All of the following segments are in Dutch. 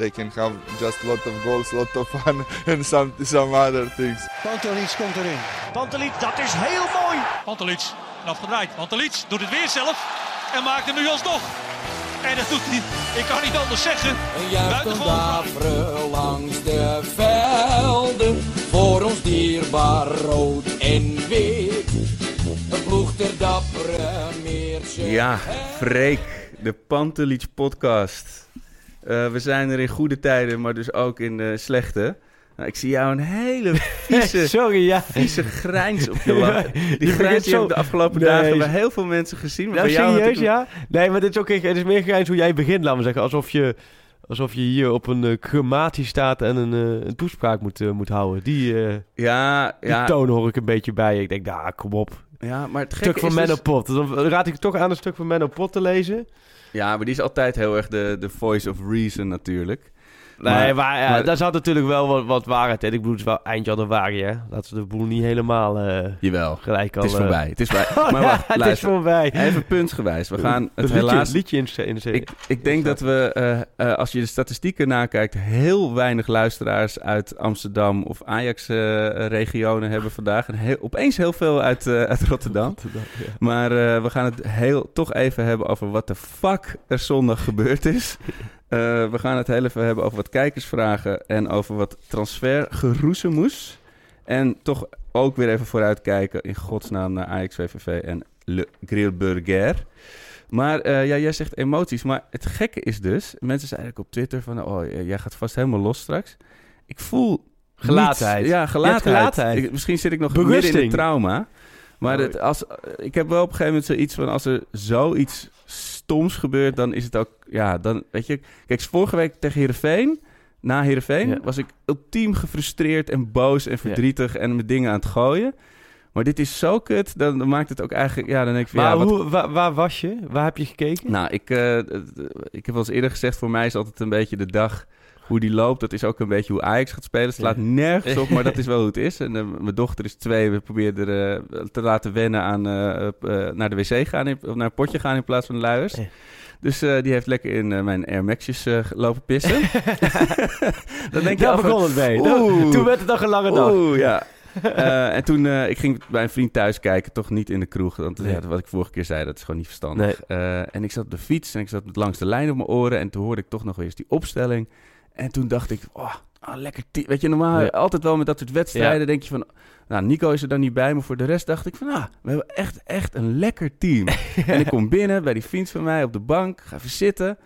They can have just lot of goals, lot of fun, and some some other things. Pantelic komt erin. Pantelic, dat is heel mooi. Pantelic, afgedraaid. Pantelic doet het weer zelf en maakt hem nu alsnog. En dat doet hij, ik kan niet anders zeggen. Daveren langs de velden, voor ons dierbaar rood en wit. Een ploeg ter dappere meertje. Ja, Freek, de Pantelich podcast. Eh, we zijn er in goede tijden, maar dus ook in slechte. Nou, ik zie jou een hele vieze, Sorry, ja. vieze grijns op je lach. Die grijns die de afgelopen Nee. dagen bij heel veel mensen gezien. Maar Nou, bij jou serieus, ja? Nee, maar dit is ook het is meer grijns hoe jij begint, laten we zeggen. Alsof je, alsof je hier op een uh, crematie staat en een, eh, een toespraak moet, eh, moet houden. Die, eh, Ja, die ja, toon hoor ik een beetje bij. Ik denk, nou, kom op. ja, maar het Stuk van is Menno dus- Pot. Dan raad ik toch aan een stuk van Menno Pot te lezen. Ja, maar die is altijd heel erg de, de voice of reason natuurlijk. Nee, maar, ja, maar- daar zat natuurlijk wel wat, wat waarheid in. Ik bedoel, het is wel eind januari, hè. Laten we de boel niet helemaal eh, Jawel, gelijk al... het is voorbij. Het is voorbij. Maar wacht, het is luister. voorbij. Even puntsgewijs. We gaan het liedje, helaas... liedje in de- in de Ik, ik denk dat we, eh, eh, als je de statistieken nakijkt, heel weinig luisteraars uit Amsterdam of Ajax-regionen hebben vandaag. En heel, opeens heel veel uit, uit Rotterdam. Maar eh, we gaan het heel, toch even hebben over wat de fuck er zondag gebeurd is. Eh, we gaan het heel even hebben over wat kijkersvragen en over wat transfergeroezemoes. En toch ook weer even vooruitkijken in godsnaam naar Ajax, VVV en Le Grillburger. Maar eh, ja, jij zegt emoties. Maar het gekke is dus, mensen zeiden ook op Twitter van, oh, jij gaat vast helemaal los straks. Ik voel Gelaatheid. niet- ja. Ik- misschien zit ik nog midden in Berusting. het trauma. Maar Oh. het, als, ik heb wel op een gegeven moment zoiets van, als er zoiets stoms gebeurt, dan is het ook, ja, dan, weet je. Kijk, vorige week tegen Heerenveen, na Heerenveen, Ja. was ik ultiem gefrustreerd en boos en verdrietig en mijn dingen aan het gooien. Maar dit is zo kut, dan, dan maakt het ook eigenlijk, ja, dan denk ik van, Maar ja, wat hoe, waar, waar was je? Waar heb je gekeken? nou, ik, eh, ik heb wel eens eerder gezegd, voor mij is altijd een beetje de dag hoe die loopt. Dat is ook een beetje hoe Ajax gaat spelen. Het slaat Ja. nergens op, maar dat is wel hoe het is. En eh, mijn dochter is twee. We proberen er eh, te laten wennen aan eh, naar de wc gaan, in, of naar een potje gaan in plaats van de luiers. Ja. Dus die heeft lekker in mijn Air Max'jes eh, lopen pissen. Dan denk je Daar begon het mee. Oeh. Toen werd het nog een lange dag. Oeh, ja. En toen, ik ging bij een vriend thuis kijken, toch niet in de kroeg. Want Nee. ja, wat ik vorige keer zei, dat is gewoon niet verstandig. En ik zat op de fiets en ik zat met langs de lijn op mijn oren. En toen hoorde ik toch nog eens die opstelling. En toen dacht ik, oh, ah, lekker team. Weet je, normaal Ja. altijd wel met dat soort wedstrijden Ja. denk je van... Nou, Nico is er dan niet bij, maar voor de rest dacht ik van... Ah, we hebben echt, echt een lekker team. En ik kom binnen bij die vriend van mij op de bank, ga even zitten.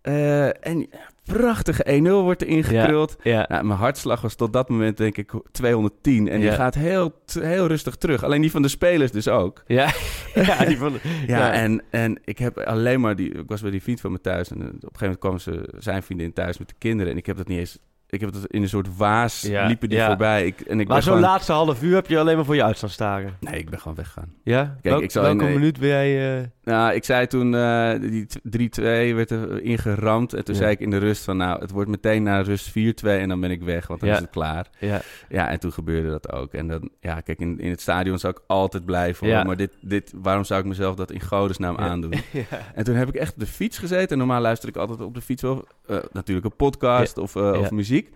Eh, en prachtige 1-0 wordt er ingekruld. Ja. Nou, mijn hartslag was tot dat moment denk ik 210. En die Ja. gaat heel, heel rustig terug. Alleen die van de spelers dus ook. Ja. ja, die van... Ja, Ja. En, en ik heb alleen maar... Die, ik was bij die vriend van me thuis. En op een gegeven moment kwam ze, zijn vriendin thuis met de kinderen. En ik heb dat niet eens... Ik heb dat in een soort waas Ja, liepen die ja. voorbij. Ik, en ik Maar zo'n laatste half uur heb je alleen maar voor je uit staan staren. Nee, ik ben gewoon weggegaan. Ja? Kijk, Welk- ik zal welke in- minuut ben jij... eh, Nou, ik zei toen, eh, die t- 3-2 werd er ingeramd. En toen Ja. zei ik in de rust van, nou, het wordt meteen na rust 4-2 en dan ben ik weg, want dan Ja. is het klaar. ja. Ja, en toen gebeurde dat ook. En dan, ja, kijk, in, in het stadion zou ik altijd blijven. Ja. Maar dit, dit, waarom zou ik mezelf dat in godesnaam aandoen? ja. En toen heb ik echt op de fiets gezeten. En normaal luister ik altijd op de fiets wel, eh, natuurlijk een podcast of, eh, of muziek.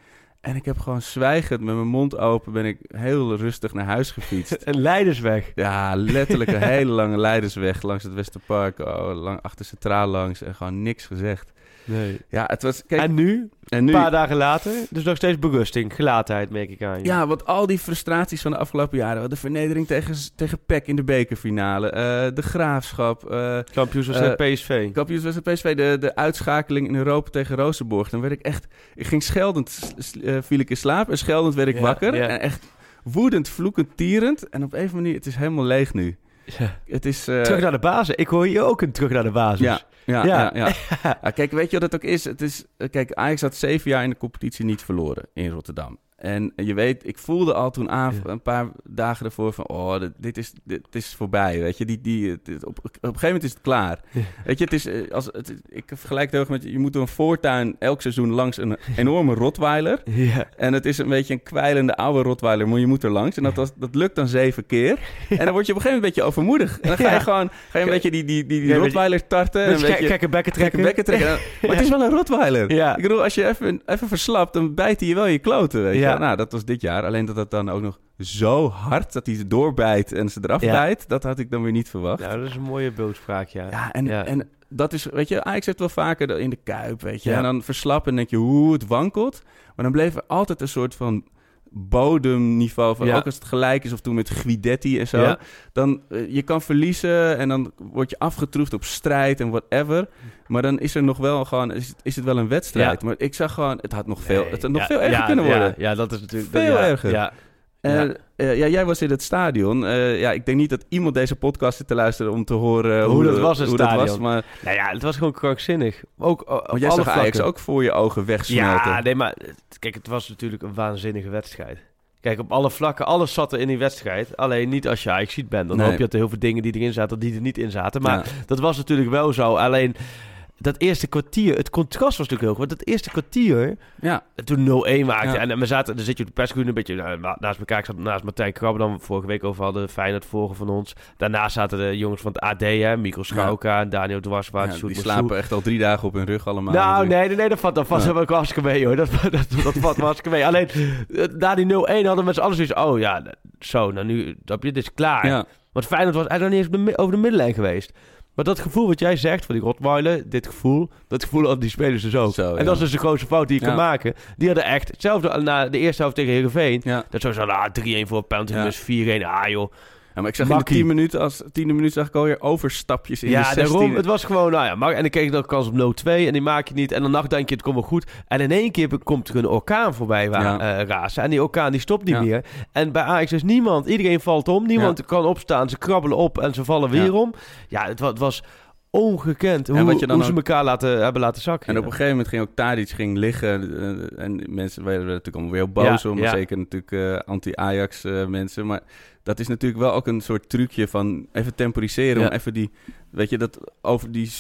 En ik heb gewoon zwijgend met mijn mond open ben ik heel rustig naar huis gefietst. Een leidersweg. Ja, letterlijk een hele lange leidersweg langs het Westerpark. Oh, lang achter Centraal langs en gewoon niks gezegd. Nee. Ja, het was... Kijk, En nu, en een nu... paar dagen later, dus nog steeds berusting, gelaatheid merk ik aan je. Ja, want al die frustraties van de afgelopen jaren. De vernedering tegen, tegen PEC in de bekerfinale. eh, de graafschap. eh Kampioenswedstrijd Eh, PSV. kampioenswedstrijd PSV. De, de uitschakeling in Europa tegen Rozenborg. Dan werd ik echt... Ik ging scheldend, eh, viel ik in slaap. En scheldend werd ik Ja, wakker. ja. En echt woedend, vloekend, tierend. En op een manier, het is helemaal leeg nu. Ja. Het is... eh, Terug naar de basis. Ik hoor je ook een terug naar de basis. Ja, Ja, Ja. ja. Ja, Ja, kijk, weet je wat het ook is? Het is? eh, Kijk, Ajax had zeven jaar in de competitie niet verloren in Rotterdam. En je weet, ik voelde al toen aan, Ja. een paar dagen ervoor van... oh, dit, dit is, dit, is voorbij, weet je. Die, die, dit- op, op een gegeven moment is het klaar. Weet je, het is, eh, als, het, ik vergelijk het heel erg met... je moet door een voortuin elk seizoen langs een enorme Rottweiler... Ja. En het is een beetje een kwijlende oude Rottweiler, maar je moet er langs. En dat, was, dat lukt dan zeven keer. En dan word je op een gegeven moment een beetje overmoedig. En dan ga je gewoon ga je een beetje die, die, die, die Rottweiler tarten. En een beetje gekke bekken trekken. bekken trekken. Maar het is wel een Rottweiler. Ja. Ik bedoel, als je even, even verslapt, dan bijt hij je wel je kloten, weet je. Ja. Nou, dat was dit jaar. Alleen dat het dan ook nog zo hard, dat hij ze doorbijt en ze eraf Ja. bijt. Dat had ik dan weer niet verwacht. Nou, dat is een mooie beeldspraak, ja. Ja, en, Ja. en dat is, weet je, Ajax heeft wel vaker in de kuip, weet je. Ja. En dan verslappen en denk je, hoe het wankelt. Maar dan bleef er altijd een soort van bodemniveau van, Ja. ook als het gelijk is of toen met Guidetti en zo. Ja. Dan, eh, je kan verliezen en dan word je afgetroefd op strijd en whatever. Maar dan is er nog wel gewoon, is, het- is het wel een wedstrijd. Maar ik zag gewoon, het had nog veel, het had nog veel erger kunnen worden. Ja, dat is natuurlijk... Veel erger. Ja. Ja. eh, ja, jij was in het stadion. Eh, ja, ik denk niet dat iemand deze podcast zit te luisteren om te horen Hoe dat was, het hoe dat stadion. was, maar Nou ja, het was gewoon krankzinnig. Ook op Want jij zag Ajax ook voor je ogen wegsmelten. Ja, nee, maar kijk, het was natuurlijk een waanzinnige wedstrijd. Kijk, op alle vlakken, alles zat er in die wedstrijd. Alleen niet als je Ajax ziet bent. Dan Nee. hoop je dat er heel veel dingen die erin zaten, die er niet in zaten. Maar Ja. dat was natuurlijk wel zo. Alleen dat eerste kwartier, het contrast was natuurlijk heel groot. Want dat eerste kwartier, Ja, toen 0-1 maakte. Ja. En, en we zaten, dan zit je op de persgroen een beetje nou, na- naast elkaar. Ik zat naast Martijn Krabbe, dan vorige week over hadden. Feyenoord volgen van ons. Daarna zaten de jongens van het AD, hè. Mikkel Schauka, Daniel Dwarswaard, ja, die slapen echt al drie dagen op hun rug allemaal. Nou, natuurlijk. nee, nee, nee, dat valt, dat valt Ja. wel hartstikke mee, hoor. Dat, dat, dat valt wel hartstikke mee. Alleen, eh, na die 0-1 hadden we met z'n allen zoiets... Oh ja, zo, nou nu, dat dit is klaar. Ja, Want Feyenoord was eigenlijk nog niet eens over de middenlijn geweest. Maar dat gevoel wat jij zegt, van die Rottweiler, dit gevoel... Dat gevoel hadden die spelers dus ook. Zo, en ja. dat is dus de grootste fout die je Ja. kan maken. Die hadden echt, hetzelfde na de eerste helft tegen Heerenveen... ja. Dat zo zo, ah, 3-1 voor penalty, dus 4-1, ah joh. Ja, maar ik zag in de Makkie. 10 minuten, als tiende minuut zag ik alweer overstapjes in ja, de 16. daarom. Het was gewoon, nou ja, maar, en dan kreeg je dan kans op 0-2 en die maak je niet. En dan denk je, het komt wel goed. En in één keer komt er een orkaan voorbij Ja. eh, razen. En die orkaan die stopt niet Ja. meer. En bij Ajax is niemand, iedereen valt om. Niemand kan opstaan, ze krabbelen op en ze vallen weer Ja. om. Ja, het, het was ongekend hoe, En wat je dan hoe ze ook- elkaar laten, hebben laten zakken. En op een gegeven moment ging ook Tadic ging liggen. eh, en mensen werden er natuurlijk allemaal weer heel boos Ja, om. ja. Zeker natuurlijk eh, anti-Ajax eh, mensen. Maar dat is natuurlijk wel ook een soort trucje van even temporiseren. Om even die, weet je, dat over die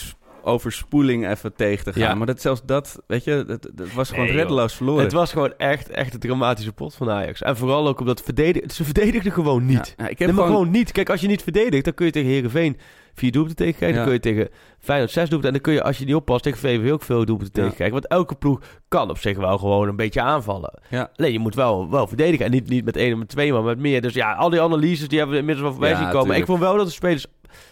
overspoeling even tegen te gaan. Ja. Maar dat, zelfs dat, weet je, dat, dat was gewoon Nee, reddeloos verloren. Het was gewoon echt, echt een dramatische pot van Ajax. En vooral ook omdat verdedigen, ze verdedigden gewoon niet. Ja, ik heb Nee, maar gewoon, gewoon niet. Kijk, als je niet verdedigt, dan kun je tegen Herenveen vier doelpunten tegenkrijgen. Ja. Dan kun je tegen Feyenoord zes doelpunten. En dan kun je, als je niet oppast, tegen VVV ook veel doelpunten tegenkrijgen. Want elke ploeg kan op zich wel gewoon een beetje aanvallen. Alleen je moet wel, wel verdedigen. En niet, niet met één of met twee, maar met meer. Dus ja, al die analyses die hebben we inmiddels wel voorbij zien komen. Ik vond wel dat de spelers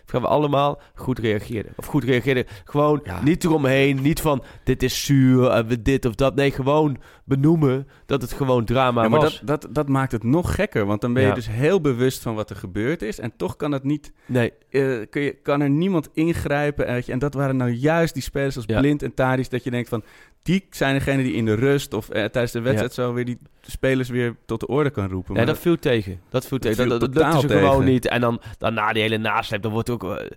gaan we allemaal goed reageerden. Of goed reageerden. Gewoon Ja. niet eromheen. Niet van dit is zuur en we dit of dat. Nee, gewoon benoemen dat het gewoon drama ja, maar was. dat, dat, dat maakt het nog gekker. Want dan ben je Ja. dus heel bewust van wat er gebeurd is. En toch kan het niet Nee, eh, kun je, kan er niemand ingrijpen. En, dat waren nou juist die spelers als. Blind en Tadic. Dat je denkt van, die zijn degene die in de rust of eh, tijdens de wedstrijd zo weer die spelers weer tot de orde kan roepen. Nee, Maar dat viel tegen. Dat viel tegen. viel Dat, dat, lukte ze tegen. gewoon niet. En dan, dan na die hele nasleep, dan wordt ook... eh,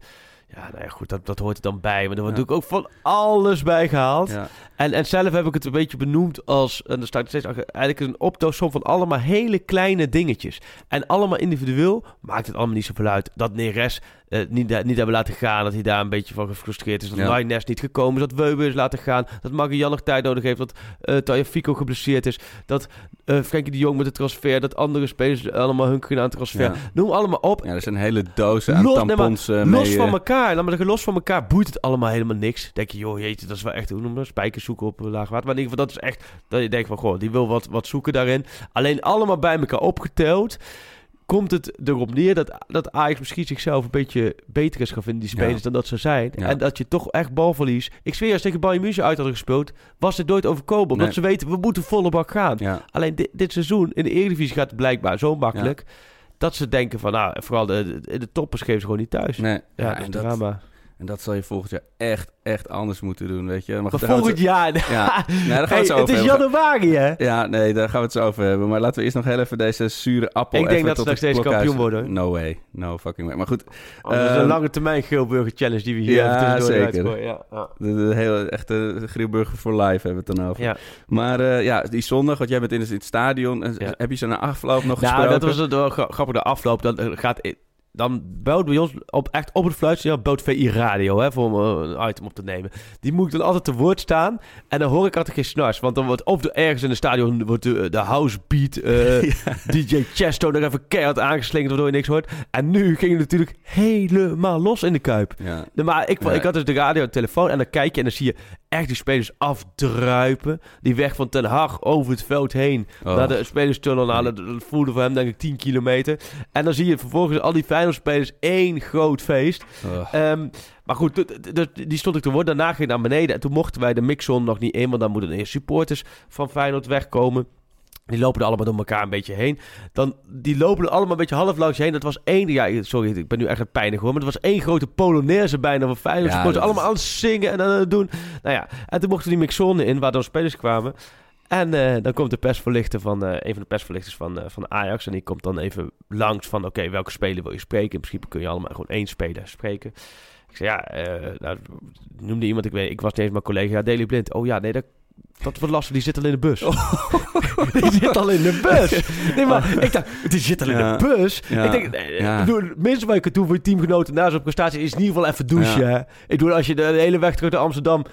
ja, nou ja, goed, dat, dat hoort er dan bij. Maar er wordt natuurlijk ook van alles bij gehaald. En, en zelf heb ik het een beetje benoemd als... En daar staat steeds eigenlijk een optelsom van allemaal hele kleine dingetjes. En allemaal individueel maakt het allemaal niet zoveel uit. Dat Neres eh, niet, niet hebben laten gaan. Dat hij daar een beetje van gefrustreerd is. Dat Ja. Lainez niet gekomen is. Dat Weber is laten gaan. Dat Marian nog tijd nodig heeft. Dat uh, Tagliafico geblesseerd is. Dat eh Frenkie de Jong met de transfer. Dat andere spelers allemaal hunkeren aan transfer. Ja. Noem allemaal op. ja, er zijn hele dozen aan Los- nee, maar tampons eh, los mee, van eh, elkaar. Laat maar los van elkaar boeit het allemaal helemaal niks. Denk je, joh, jeetje, dat is wel echt, hoe noem je dat? Spijkers zoeken op eh, laag water. Maar in ieder geval, dat is echt, dat je denkt van, goh, die wil wat, wat zoeken daarin. Alleen allemaal bij elkaar opgeteld. Komt het erop neer dat, dat Ajax misschien zichzelf een beetje beter is gaan vinden, die spelers, Ja. dan dat ze zijn. Ja. En dat je toch echt balverlies. Ik zweer, als tegen Bayern München uit hadden gespeeld, was het nooit overkomen. Omdat Nee. ze weten, we moeten volle bak gaan. ja. Alleen dit, dit seizoen in de Eredivisie gaat het blijkbaar zo makkelijk. Dat ze denken van, nou, vooral de, de, de toppers geven ze gewoon niet thuis. Nee, Ja, ja, dat is en dat, drama. En dat zal je volgend jaar echt, echt anders moeten doen, weet je. Maar goed, we volgend jaar... het- Ja, nee, daar gaan we Hey, het zo het over is hebben. januari, hè? Ja, nee, daar gaan we het zo over hebben. Maar laten we eerst nog heel even deze zure appel... Ik denk dat ze nog het steeds klokhuis- kampioen worden. No way. No fucking way. Maar goed, Oh, dat is Ehm, een lange termijn Geelburger Challenge die we hier ja, even zeker. Ja, ja. de, de hele echte Grielburger voor live hebben we het dan over. Ja. Maar eh, ja, die zondag, want jij bent in het, in het stadion. Heb je zo na afloop nog Nou, gesproken? dat was het wel gra- grappig. De afloop, dan eh, gaat... Dan belt bij ons op, echt op het fluitsignaal, belt VI Radio, hè, voor eh, een item op te nemen. Die moet ik dan altijd te woord staan. En dan hoor ik altijd geen snars. Want dan wordt of de, ergens in het stadion wordt de, de house beat, eh, DJ Chesto nog even keihard aangeslingerd, waardoor je niks hoort. En nu ging het natuurlijk helemaal los in de Kuip. Ja. Maar ik, ik had dus de radio telefoon en dan kijk je en dan zie je echt die spelers afdruipen. Die weg van Ten Hag over het veld heen Oh. naar de spelerstunnel. Nou, dat, dat voelde voor hem denk ik 10 kilometer. En dan zie je vervolgens al die Feyenoord-spelers één groot feest. Oh. Ehm, maar goed, die stond ik te worden. Daarna ging ik naar beneden en toen mochten wij de mixon nog niet in. Want dan moeten eerst supporters van Feyenoord wegkomen. Die lopen er allemaal door elkaar een beetje heen. Dan, die lopen er allemaal een beetje half langs heen. Dat was één... Ja, sorry, ik ben nu echt een pijnig hoor. Maar het was één grote Polonaise bijna van Feyenoord. Ja, dat allemaal aan het zingen en aan het doen. Nou ja, en toen mochten die mixonnen in, waar dan spelers kwamen. En eh, dan komt de persverlichter van... eh, een van de persverlichters van, eh, van Ajax. En die komt dan even langs van... Oké, welke speler wil je spreken? In principe kun je allemaal gewoon één speler spreken. Ik zei, ja, nou, noemde iemand, ik weet, ik was niet eens mijn collega, ja, Daley Blind. Oh ja, nee, dat, dat wordt lastig, die zit al in de bus. die zit al in de bus. Nee, maar ik dacht, die zit al in Ja. de bus. Ja. Ik denk, eh, Ja. ik het minste wat je kunt doen voor je teamgenoten na zo'n prestatie is in ieder geval even douchen. hè. Ik bedoel, als je de, hele weg terug naar Amsterdam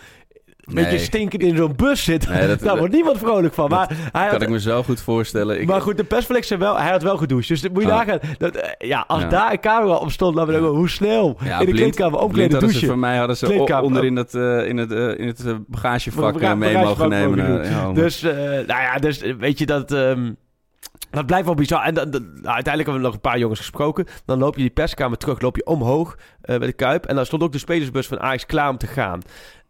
een Nee. beetje stinkend in zo'n bus zit, Nee, dat- daar wordt niemand vrolijk van. Maar, hij kan had, ik me zo goed voorstellen. Ik, maar goed, de zei wel, hij had wel gedoucht. Dus moet je Ah. nagaan. Dat, eh, ja, als Ja. daar een camera op stond, dan wel, hoe snel ja, in de blind- kleedkamer omkleden douchen. Voor mij hadden ze Kleedkamer, o- onder oh. in, dat, eh, in het, eh, in het bagagevak mee mogen nemen. ja, Dus, nou ja, dus weet je dat... ehm, dat blijft wel bizar. En dan, dan- nou, uiteindelijk hebben we nog een paar jongens gesproken. Dan loop je die perskamer terug, loop je omhoog eh, bij de Kuip. En dan stond ook de spelersbus van Ajax klaar om te gaan.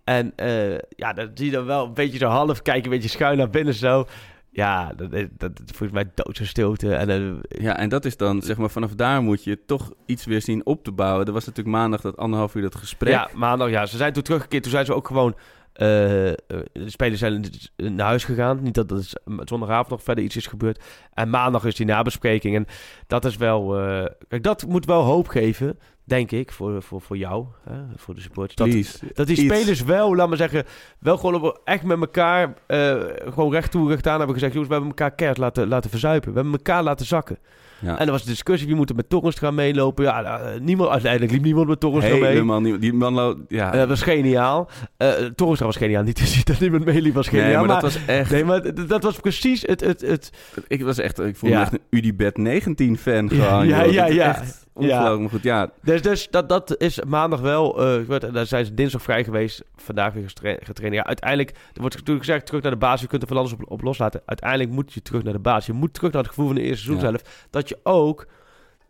En eh, ja, dan zie je dan wel een beetje zo half kijken, een beetje schuin naar binnen zo. Ja, dat, is- dat, dat volgens mij doodse stilte. En, eh, Ja, en dat is dan, zeg maar, vanaf daar moet je toch iets weer zien op te bouwen. Er was natuurlijk maandag dat anderhalf uur dat gesprek. Ja, maandag, ja. Ze zijn toen teruggekeerd. Toen zijn ze ook gewoon... eh, eh, de spelers zijn naar huis gegaan. Niet dat er zondagavond nog verder iets is gebeurd. En maandag is die nabespreking. En dat is wel... eh, kijk, dat moet wel hoop geven, denk ik, voor, voor, voor jou. Hè, voor de supporters. Dat, Please. dat die Iets. spelers wel, laat maar zeggen... Wel gewoon op- echt met elkaar... eh, gewoon recht toe, recht aan hebben gezegd... Jongens, we hebben elkaar keihard laten, laten verzuipen. We hebben elkaar laten zakken. Ja. En er was een discussie, wie moet er met Torrens gaan meelopen. Ja, nou, niemand, uiteindelijk liep niemand met Torrens gaan mee. Helemaal niet. Die man ja. Eh, dat was geniaal. Uh, Torrestra was geniaal. Niet te zien dat niemand meeliep was geniaal. nee, maar, maar dat was echt... nee, maar dat was precies het... het, het Ik was echt... Ik voel Ja. me echt een Udibet 19 fan Ja, gewoon. ja, ja, ja. Ongelooflijk. Maar goed, ja. dus dus dat, dat is maandag wel... En daar zijn ze dinsdag vrij geweest. Vandaag weer getraind. Ja, uiteindelijk... Er wordt natuurlijk gezegd, terug naar de basis. Je kunt er van alles op, op loslaten. Uiteindelijk moet je terug naar de basis. Je moet terug naar het gevoel van de eerste seizoen Ja. zelf. Dat je ook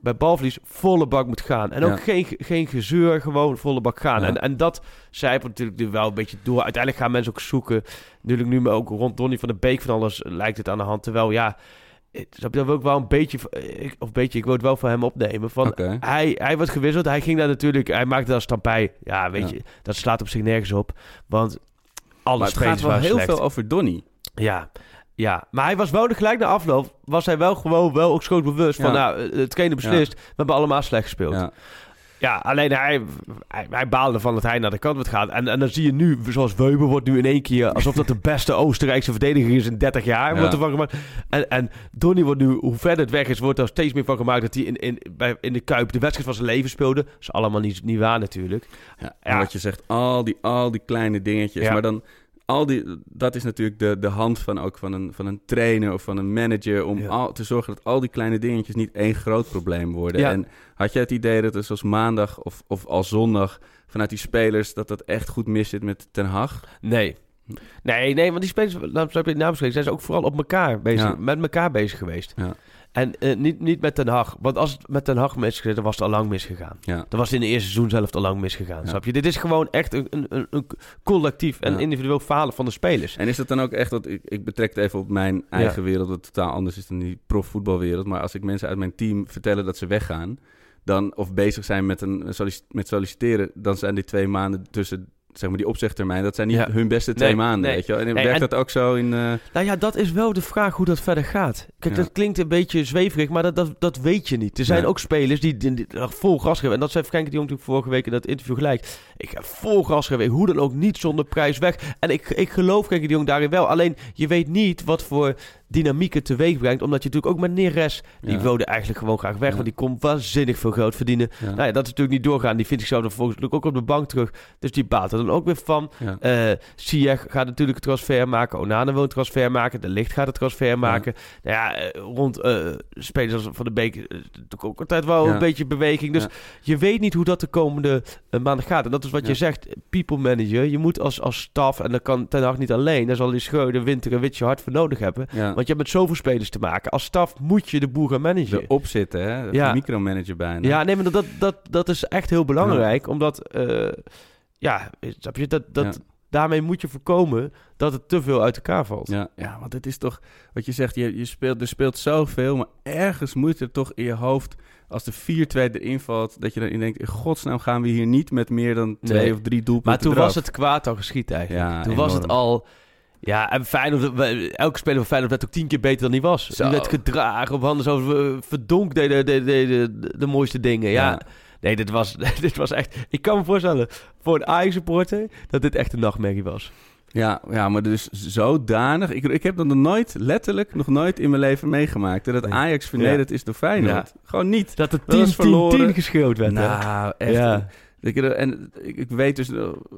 bij balverlies volle bak moet gaan. En ook Ja. geen, geen gezeur, gewoon volle bak gaan. Ja. En, en dat zijpelt natuurlijk nu wel een beetje door. Uiteindelijk gaan mensen ook zoeken. Natuurlijk nu maar ook rond Donny van de Beek van alles lijkt het aan de hand. Terwijl ja, snap je, dat wil ik wel een beetje, ik- of een beetje, ik wil het wel van hem opnemen. Van, hij, hij wordt gewisseld. Hij ging daar natuurlijk, hij maakte daar stampij. Ja, weet Ja. je, dat slaat op zich nergens op. Want alle Maar het gaat wel heel slecht. veel over Donny. Ja, ja, maar hij was wel de gelijk na afloop. Was hij wel gewoon wel ook schootbewust van, Ja. nou, het trainer beslist. We hebben allemaal slecht gespeeld. Ja, alleen hij, hij, hij baalde van dat hij naar de kant wordt gaan. En, en dan zie je nu, zoals Weber wordt nu in één keer... alsof dat de beste Oostenrijkse verdediger is in 30 jaar. Ja. Wordt ervan gemaakt. En, en Donny wordt nu, hoe verder het weg is... wordt er steeds meer van gemaakt dat hij in, in, bij, in de Kuip... de wedstrijd van zijn leven speelde. Dat is allemaal niet, niet waar natuurlijk. Ja, wat je zegt, al die, al die kleine dingetjes. Ja. Maar dan, al die, dat is natuurlijk de, de hand van, ook van, een, van een trainer of van een manager... om Ja. al, te zorgen dat al die kleine dingetjes niet één groot probleem worden. Ja. En had jij het idee dat het zoals maandag of, of al zondag... vanuit die spelers, dat dat echt goed mis zit met Ten Hag? Nee. Nee, nee, want die spelers, laat heb je naam zijn ze ook vooral op elkaar bezig, Ja. met elkaar bezig geweest. Ja. En eh, niet, niet met Ten Hag. Want als het met Ten Hag misgegaan, dan was het al lang misgegaan. Ja. Dan was het in de eerste seizoen zelf al lang misgegaan, Ja. snap je? Dit is gewoon echt een, een, een, collectief en Ja. individueel falen van de spelers. En is dat dan ook echt, dat ik, ik betrek het even op mijn eigen wereld, wat totaal anders is dan die profvoetbalwereld. Maar als ik mensen uit mijn team vertellen dat ze weggaan, dan, of bezig zijn met, een, met solliciteren, dan zijn die twee maanden tussen zeg maar die opzegtermijn, dat zijn niet Ja. hun beste twee Nee, maanden, nee. weet je wel. En Nee, werkt en- dat ook zo in... eh, Nou ja, dat is wel de vraag hoe dat verder gaat. Kijk, Ja. dat klinkt een beetje zweverig, maar dat, dat, dat weet je niet. Er zijn ook spelers die, die, die echt vol gas geven. En dat zei Frenkie de Jong natuurlijk vorige week in dat interview gelijk. Ik heb vol gas gegeven, hoe dan ook niet zonder prijs weg. En ik, ik geloof Frenkie de Jong daarin wel. Alleen, je weet niet wat voor dynamiek het teweeg brengt. Omdat je natuurlijk ook met Neres, die Ja. wilde eigenlijk gewoon graag weg. Ja. Want die kon waanzinnig veel geld verdienen. ja. Nou ja, dat is natuurlijk niet doorgaan. Die vind ik zo dan volgens mij ook op de bank terug. Dus die baat er dan ook weer van. Ziyech gaat natuurlijk een transfer maken. Onana wil een transfer maken. De Licht gaat een transfer maken. Nou ja, eh, rond eh, spelers als Van de Beek natuurlijk ook altijd wel een beetje beweging. Dus je weet niet hoe dat de komende eh, maanden gaat. En dat is wat je zegt, people manager. Je moet als, als staf, en dat kan Ten Hag niet alleen. Daar zal die Schreuder, Winter en Witje hard voor nodig hebben. Want je hebt met zoveel spelers te maken. Als staf moet je de boel gaan managen. Erop zitten, hè? Ja. Micromanager bijna. Ja, nee, maar dat, dat, dat is echt heel belangrijk. Omdat, eh, ja, snap je, dat, dat, Ja. daarmee moet je voorkomen dat het te veel uit elkaar valt. Ja, ja, want het is toch, wat je zegt, je, je speelt, er speelt zoveel, maar ergens moet er toch in je hoofd, als de 4-2 erin valt, dat je dan in denkt, in godsnaam gaan we hier niet met meer dan twee Nee. of drie doelpunten Maar toen eraf. was het kwaad al geschiet eigenlijk. Ja, toen was het al... Ja, en Feyenoord, elke speler van Feyenoord werd ook tien keer beter dan hij was. Zo. Die werd gedragen op handen zo verdonk deden de, de, de, de, de mooiste dingen. Ja. Ja. Nee, dit was, dit was echt... Ik kan me voorstellen, voor een Ajax-supporter, dat dit echt een nachtmerrie was. Ja, ja, maar dus zodanig. Ik, ik heb dat nog nooit, letterlijk, nog nooit in mijn leven meegemaakt. Dat Nee. Ajax vernederd is door Feyenoord. Gewoon niet. Dat het Dat was 10-10 verloren. geschreeuwd werd. hè? Nou, echt. Ja. Ik, en ik, ik weet dus,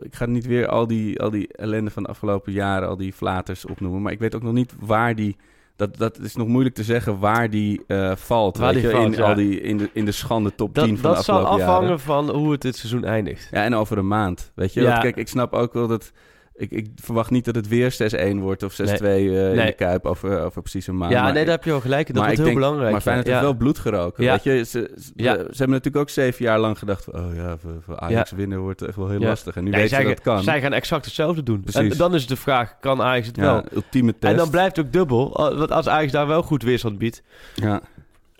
ik ga niet weer al die, al die ellende van de afgelopen jaren, al die flaters opnoemen. Maar ik weet ook nog niet waar die. Dat, dat is nog moeilijk te zeggen waar die eh, valt. Waar die je, valt, in, ja. al die, in, de, in de schande top 10 Dat, van de dat zal afgelopen afhangen jaren. van hoe het dit seizoen eindigt. Ja, en over een maand. Weet je, Ja. Kijk, ik snap ook wel dat. Ik, ik verwacht niet dat het weer 6-1 wordt of 6-2 eh, in Nee. de Kuip over, over precies een maand. ja, Maar nee, daar heb je wel gelijk. Dat wordt ik heel denk- belangrijk. Maar Feyenoord ja. heeft wel bloed geroken. Ja. Weet je, ze, ze, Ja. ze hebben natuurlijk ook zeven jaar lang gedacht... van, oh ja, voor, voor Ajax winnen wordt echt wel heel lastig. En nu weten ze dat kan. zij gaan exact hetzelfde doen. Precies. En dan is de vraag, kan Ajax het wel? ultieme test. En dan blijft het ook dubbel. Want als Ajax daar wel goed weerstand biedt, Ja,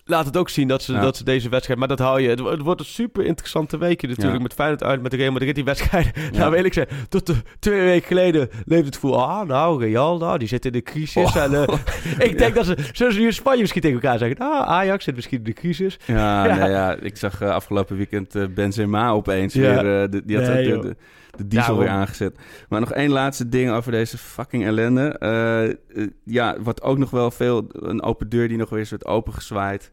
laat het ook zien dat ze, Ja. dat ze deze wedstrijd... Maar dat hou je... Het, wo- het wordt een super interessante week natuurlijk. Ja. Met Feyenoord uit, met Real Madrid, die wedstrijden. Ja. Nou, wil ik zeggen, tot de, twee weken geleden leefde het voor... Ah, nou, Real, nou, die zit in de crisis. Oh. En, eh, ik denk dat ze, zullen ze nu in Spanje misschien tegen elkaar zeggen... Ah, Ajax zit misschien in de crisis. ja, Ja. Nee, ja ik zag eh, afgelopen weekend eh, Benzema opeens Ja. weer... de, die had Nee, de, de, de diesel Daarom. weer aangezet. Maar nog één laatste ding over deze fucking ellende. Eh, eh, ja, wat ook nog wel veel... Een open deur die nog weer eens wordt opengezwaaid.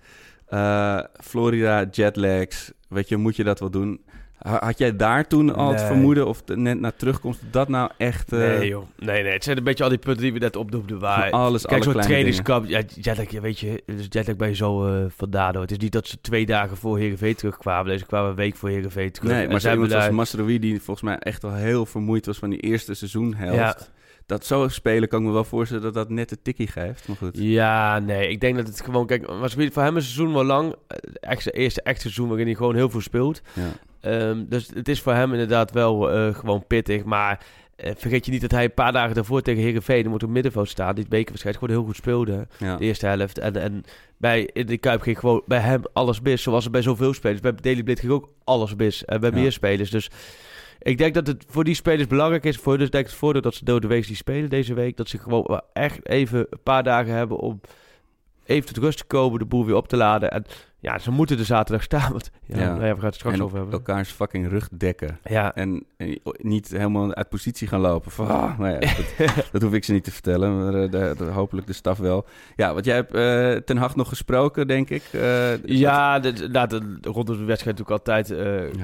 Eh, Florida, jetlags. Weet je, moet je dat wel doen? Ha- Had jij daar toen al het vermoeden of de- net na terugkomst dat nou echt... eh, nee, joh. Nee, nee. Het zijn een beetje al die punten die we net opnoemden. Waar, alles, Kijk, alle zo'n trainingskamp. Ja, jetlag, ja, weet je, dus jetlag je zo eh vandaan. Het is niet dat ze twee dagen voor Heerenveen terugkwamen. Deze kwamen een week voor Heerenveen terug. Nee, En maar hebben als daar- Mastrowi, die volgens mij echt wel heel vermoeid was van die eerste seizoenhelft. Ja. Dat zo spelen kan ik me wel voorstellen dat dat net een tikkie geeft. Maar goed. Ja, nee. Ik denk dat het gewoon... Kijk, was voor hem een seizoen wel lang. eh, Echt zijn eerste echt seizoen waarin hij gewoon heel veel speelt. Ja. Ehm, dus het is voor hem inderdaad wel eh, gewoon pittig. Maar eh, vergeet je niet dat hij een paar dagen daarvoor tegen Heerenveen... moet op middenveld staan. Dit bekerwedstrijd gewoon heel goed speelde. Ja. de eerste helft. En, en bij, in de Kuip ging gewoon bij hem alles mis. Zoals er bij zoveel spelers. Bij Daily Blind ging ook alles mis. En bij Ja. meer spelers. Dus ik denk dat het voor die spelers belangrijk is. Voor dus denk ik het voordeel dat ze dode week die spelen deze week. Dat ze gewoon echt even een paar dagen hebben om even tot rust te komen. De boel weer op te laden. En ja, ze moeten de zaterdag staan. Want ja, Ja. Nou ja, we gaan het straks en over hebben. elkaars fucking rug dekken. Ja, En, en niet helemaal uit positie gaan lopen. Van, ah, nou ja, dat, dat hoef ik ze niet te vertellen. Maar eh, de, de- hopelijk de staf wel. Ja, want jij hebt eh, Ten Hag nog gesproken, denk ik. Eh, ja de, de, nou, de- rondom de wedstrijd natuurlijk altijd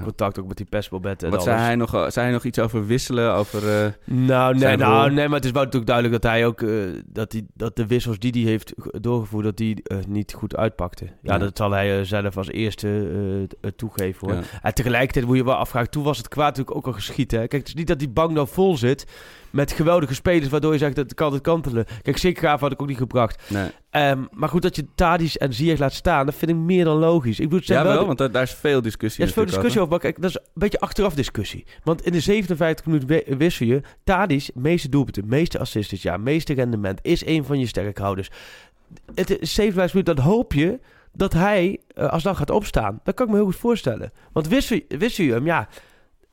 contact ook met die persmoment en Wat alles. zei hij, nog, zei hij nog iets over wisselen? Over, Nou, nee, nou nee, maar het is wel natuurlijk duidelijk dat hij ook dat, die, dat de wissels die hij heeft ge- doorgevoerd, dat die niet goed uitpakten. Ja, Ja. dat zal hij zelf als eerste eh, eh, toegeven hoor. ja. En tegelijkertijd moet je wel afvragen, toen was het kwaad natuurlijk ook al geschiet. Hè? Kijk, het is niet dat die bank nou vol zit met geweldige spelers, waardoor je zegt dat kan het kantelen. Kijk, Sikgraaf had ik ook niet gebracht. Nee. Ehm, maar goed, dat je Tadis en Ziyech laat staan, dat vind ik meer dan logisch. Ik bedoel, Ja, wel de- want daar, daar is veel discussie er is veel discussie over, maar kijk, dat is een beetje achteraf discussie. Want in de 57 minuten wi- wissel je... Tadis, meeste doelpunten, meeste assists jaar, meeste rendement... is een van je sterkhouders. Het is 57 minuten, dan hoop je dat hij uh, alsnog gaat opstaan. Dat kan ik me heel goed voorstellen. Want wist u, wist u hem, ja...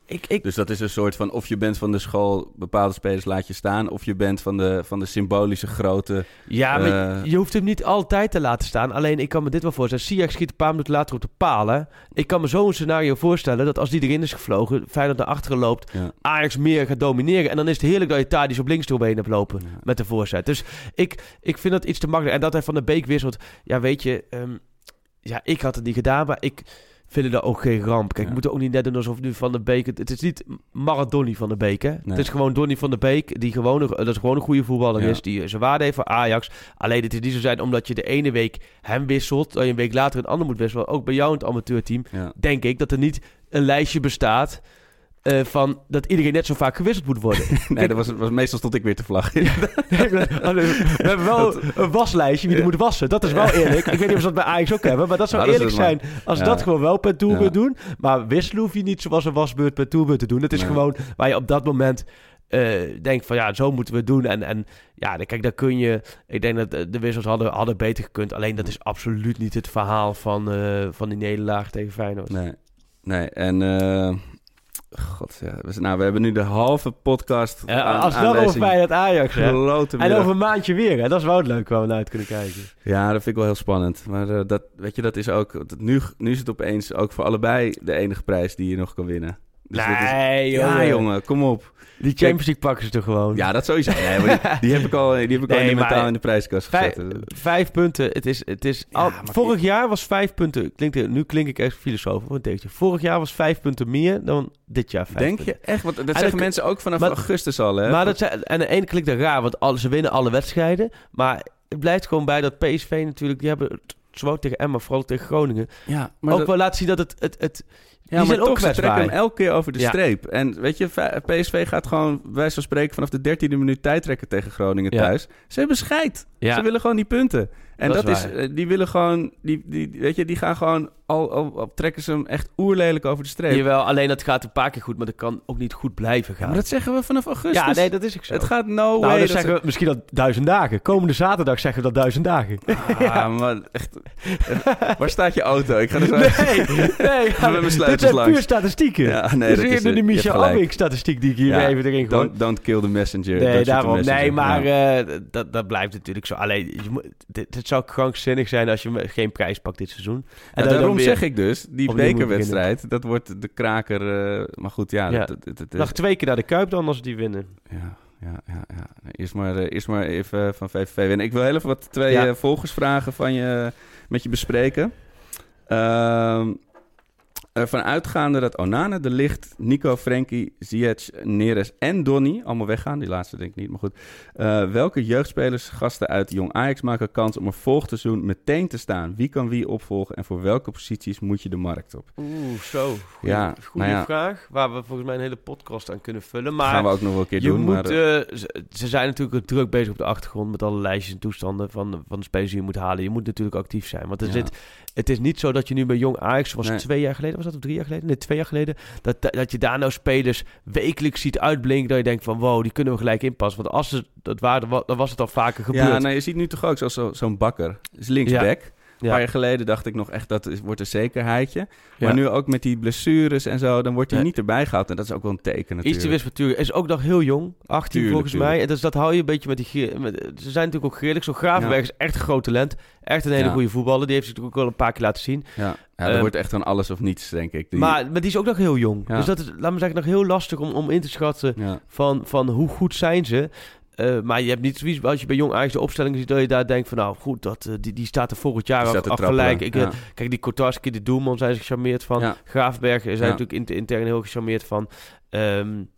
Ik, ik... Dus dat is een soort van of je bent van de school, bepaalde spelers laat je staan, of je bent van de, van de symbolische grote. Ja, maar uh... je hoeft hem niet altijd te laten staan. Alleen ik kan me dit wel voorstellen. Ziyech schiet een paar minuten later op de palen. Ik kan me zo'n scenario voorstellen dat als die erin is gevlogen, Feyenoord naar achteren loopt, ja. Ajax meer gaat domineren. En dan is het heerlijk dat je Tadic op links doorheen hebt lopen ja. met de voorzet. Dus ik, ik vind dat iets te makkelijk. En dat hij van de Beek wisselt, ja weet je, um, ja ik had het niet gedaan, maar ik vinden dat ook geen ramp. Kijk, ja. we moeten ook niet net doen alsof nu Van de Beek... Het is niet Maradoni van de Beek, hè? Nee. Het is gewoon Donny van de Beek, die gewoon, een, dat is gewoon een goede voetballer ja. is. Die zijn waarde heeft voor Ajax. Alleen het is niet zo zijn omdat je de ene week hem wisselt... dat je een week later een ander moet wisselen. Ook bij jou in het amateurteam, ja. denk ik dat er niet een lijstje bestaat... Uh, van dat iedereen net zo vaak gewisseld moet worden. nee, dat was, was, meestal stond ik weer te vlaggen. we hebben wel een waslijstje wie er moet wassen. Dat is wel eerlijk. Ik weet niet of ze dat bij Ajax ook hebben, maar dat zou nou, eerlijk dat zijn als dat gewoon wel per toerbeurt doen. Maar wisselen hoef je niet zoals een wasbeurt per toerbeurt te doen. Het is gewoon waar je op dat moment uh, denkt van ja, zo moeten we het doen. En, en ja, kijk, daar kun je... Ik denk dat de wissels hadden, hadden beter gekund. Alleen dat is absoluut niet het verhaal van, uh, van die nederlaag tegen Feyenoord. Nee, nee. en... Uh... God, ja. We, nou, we hebben nu de halve podcast ja, aan, Als wel over bij het Ajax, hè? En over een maandje weer, hè? Dat is wel leuk waar we naar uit kunnen kijken. Ja, dat vind ik wel heel spannend. Maar uh, dat, weet je, dat is ook... Dat, nu, nu is het opeens ook voor allebei de enige prijs die je nog kan winnen. Dus nee, is, jongen. Ja, jongen, kom op. Die Champions League pakken ze toch gewoon? Ja, dat sowieso. Nee, die, die, heb ik al, die heb ik nee, al mentaal in de prijskast vijf, gezet. Vijf punten. Het is, het is ja, al, vorig jaar was vijf punten. Klinkt, nu klink ik echt filosoof. Wat denk je? Vorig jaar was vijf punten meer dan dit jaar. Vijf denk punten. je echt? Want dat zeggen mensen ook vanaf maar, augustus al. Hè? Maar dat zijn, en de ene klinkt dat raar, want alle, ze winnen alle wedstrijden. Maar het blijft gewoon bij dat PSV natuurlijk. Die hebben zowel tegen Emma, vooral tegen Groningen. Ja, maar ook dat... wel laten zien dat het, het, het ja, maar toch, ze trekken hem elke keer over de ja. streep. En weet je, PSV gaat gewoon, wij zo spreken, vanaf de dertiende minuut tijd trekken tegen Groningen ja. thuis. Ze hebben scheid. Ja. Ze willen gewoon die punten. En dat, dat is, is die willen gewoon, die, die, weet je, die gaan gewoon, al, al, al, trekken ze hem echt oerlelijk over de streep. Jawel, alleen dat gaat een paar keer goed, maar dat kan ook niet goed blijven gaan. Maar dat zeggen we vanaf augustus. Ja, nee, dat is ook zo. Het gaat no nou, way. Dan zeggen we misschien al duizend dagen. Komende zaterdag zeggen we dat duizend dagen. Ah, ja. maar echt. Waar staat je auto? Ik ga er zo Nee, nee. Ga met Dit zijn langs. puur statistieken. Ja, nee, dat is de Michel Abink statistiek die ik hier ja, even erin gooi. Don't, don't kill the messenger. Nee, daarom. messenger. Nee, maar ja. uh, dat, dat blijft natuurlijk zo. Alleen, je moet, dit, dit zou krankzinnig zijn als je geen prijs pakt dit seizoen. En ja, daarom weer, zeg ik dus, die bekerwedstrijd, dat wordt de kraker. Uh, maar goed, ja. Dat, dat, dat, Nog twee keer naar de Kuip dan als die winnen. Ja. Ja, ja, ja. Eerst maar, uh, eerst maar even van VVV winnen. Ik wil heel even wat twee ja. volgersvragen van je, met je bespreken. Uh, ervan uitgaande dat Onana, De Licht, Nico, Frenkie, Ziyech, Neres en Donny allemaal weggaan. Die laatste denk ik niet, maar goed. Uh, welke jeugdspelers, gasten uit Jong Ajax maken kans om er volgend seizoen meteen te staan? Wie kan wie opvolgen en voor welke posities moet je de markt op? Oeh, zo. Goeie, ja, goede nou ja. vraag, waar we volgens mij een hele podcast aan kunnen vullen. Maar gaan we ook nog wel een keer je doen. Moet, maar, uh, ze zijn natuurlijk druk bezig op de achtergrond met alle lijstjes en toestanden van, van de spelers die je moet halen. Je moet natuurlijk actief zijn, want er ja. zit het is niet zo dat je nu bij Jong Ajax, was nee. twee jaar geleden, was dat of drie jaar geleden? Nee, twee jaar geleden. Dat, dat je daar nou spelers wekelijks ziet uitblinken. Dat je denkt van wow, die kunnen we gelijk inpassen. Want als ze dat waren, dan was het al vaker gebeurd. Ja, nou, je ziet nu toch ook zo'n zo, zo bakker. is linksback. Ja. Een paar jaar geleden dacht ik nog echt dat het wordt een zekerheidje. Maar nu ook met die blessures en zo, dan wordt hij niet erbij gehaald. En dat is ook wel een teken natuurlijk. Iets wispeltuur. Is ook nog heel jong. 18 tuurlijk, volgens tuurlijk. mij. En dus dat hou je een beetje met die... Met, ze zijn natuurlijk ook grillig. Zo Gravenberg is echt een groot talent. Echt een hele goede voetballer. Die heeft zich natuurlijk ook wel een paar keer laten zien. Ja, ja er um, wordt echt van alles of niets, denk ik. Die... Maar, maar die is ook nog heel jong. Dus dat is, laat me zeggen, nog heel lastig om, om in te schatten van, van hoe goed zijn ze. Uh, maar je hebt niet zoiets, als je bij Jong Ajax de opstelling ziet, dat je daar denkt van, nou goed, dat, uh, die, die staat er volgend jaar gelijk. Ik, ja. Kijk, die Kotarski, de doelman, zijn ze gecharmeerd van. Ja. Graafberg zijn ja. natuurlijk intern heel gecharmeerd van. Um,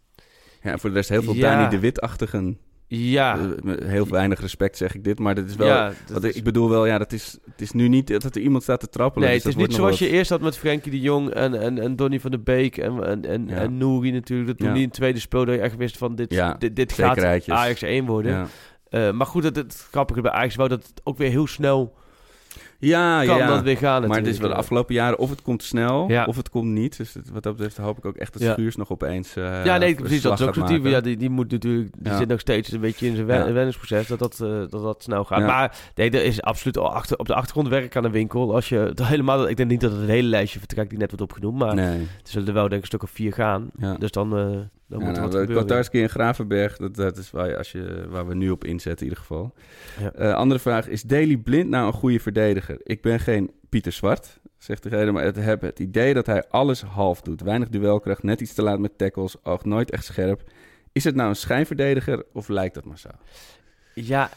ja, en voor de rest heel veel ja. Dani de Wit-achtigen. Ja. Uh, heel weinig respect zeg ik dit, maar dat is wel... Ja, dat is... Ik bedoel wel, ja, dat is, het is nu niet dat er iemand staat te trappelen. Nee, dus het is niet zoals wat... je eerst had met Frenkie de Jong en, en, en Donny van der Beek en, en, en, ja. en Nouri natuurlijk. Dat toen ja. die een tweede speel dat je echt wist van dit, dit, dit gaat Ajax 1 worden. Uh, maar goed, het, het grappige bij Ajax wou dat het ook weer heel snel Ja, kan ja. dat weer gaan Maar het is wel de afgelopen jaren of het komt snel Ja. of het komt niet. Dus wat dat betreft hoop ik ook echt dat Ja. Schuurs nog opeens uh, ja, nee, precies. Dat is ook zo'n. Ja, die, die moet natuurlijk... Die zit nog steeds een beetje in zijn wenningsproces. Dat dat, eh, dat dat snel gaat. Maar nee, er is absoluut al achter, op de achtergrond werk aan de winkel. Als je helemaal... Ik denk niet dat het hele lijstje vertrekt die net wordt opgenoemd. Maar Nee. er zullen er wel denk ik een stuk of vier gaan. Dus dan, eh, dan Ja, moet nou, wat de gebeuren. Kotarski en Gravenberg, dat, dat is waar, als je, waar we nu op inzetten in ieder geval. Ja. Eh, andere vraag, is Daily Blind nou een goede verdediger? Ik ben geen Pieter Zwart, zegt degene, maar ik heb het idee dat hij alles half doet. Weinig duelkracht, net iets te laat met tackles, oogt nooit echt scherp. Is het nou een schijnverdediger of lijkt dat maar zo? Ja,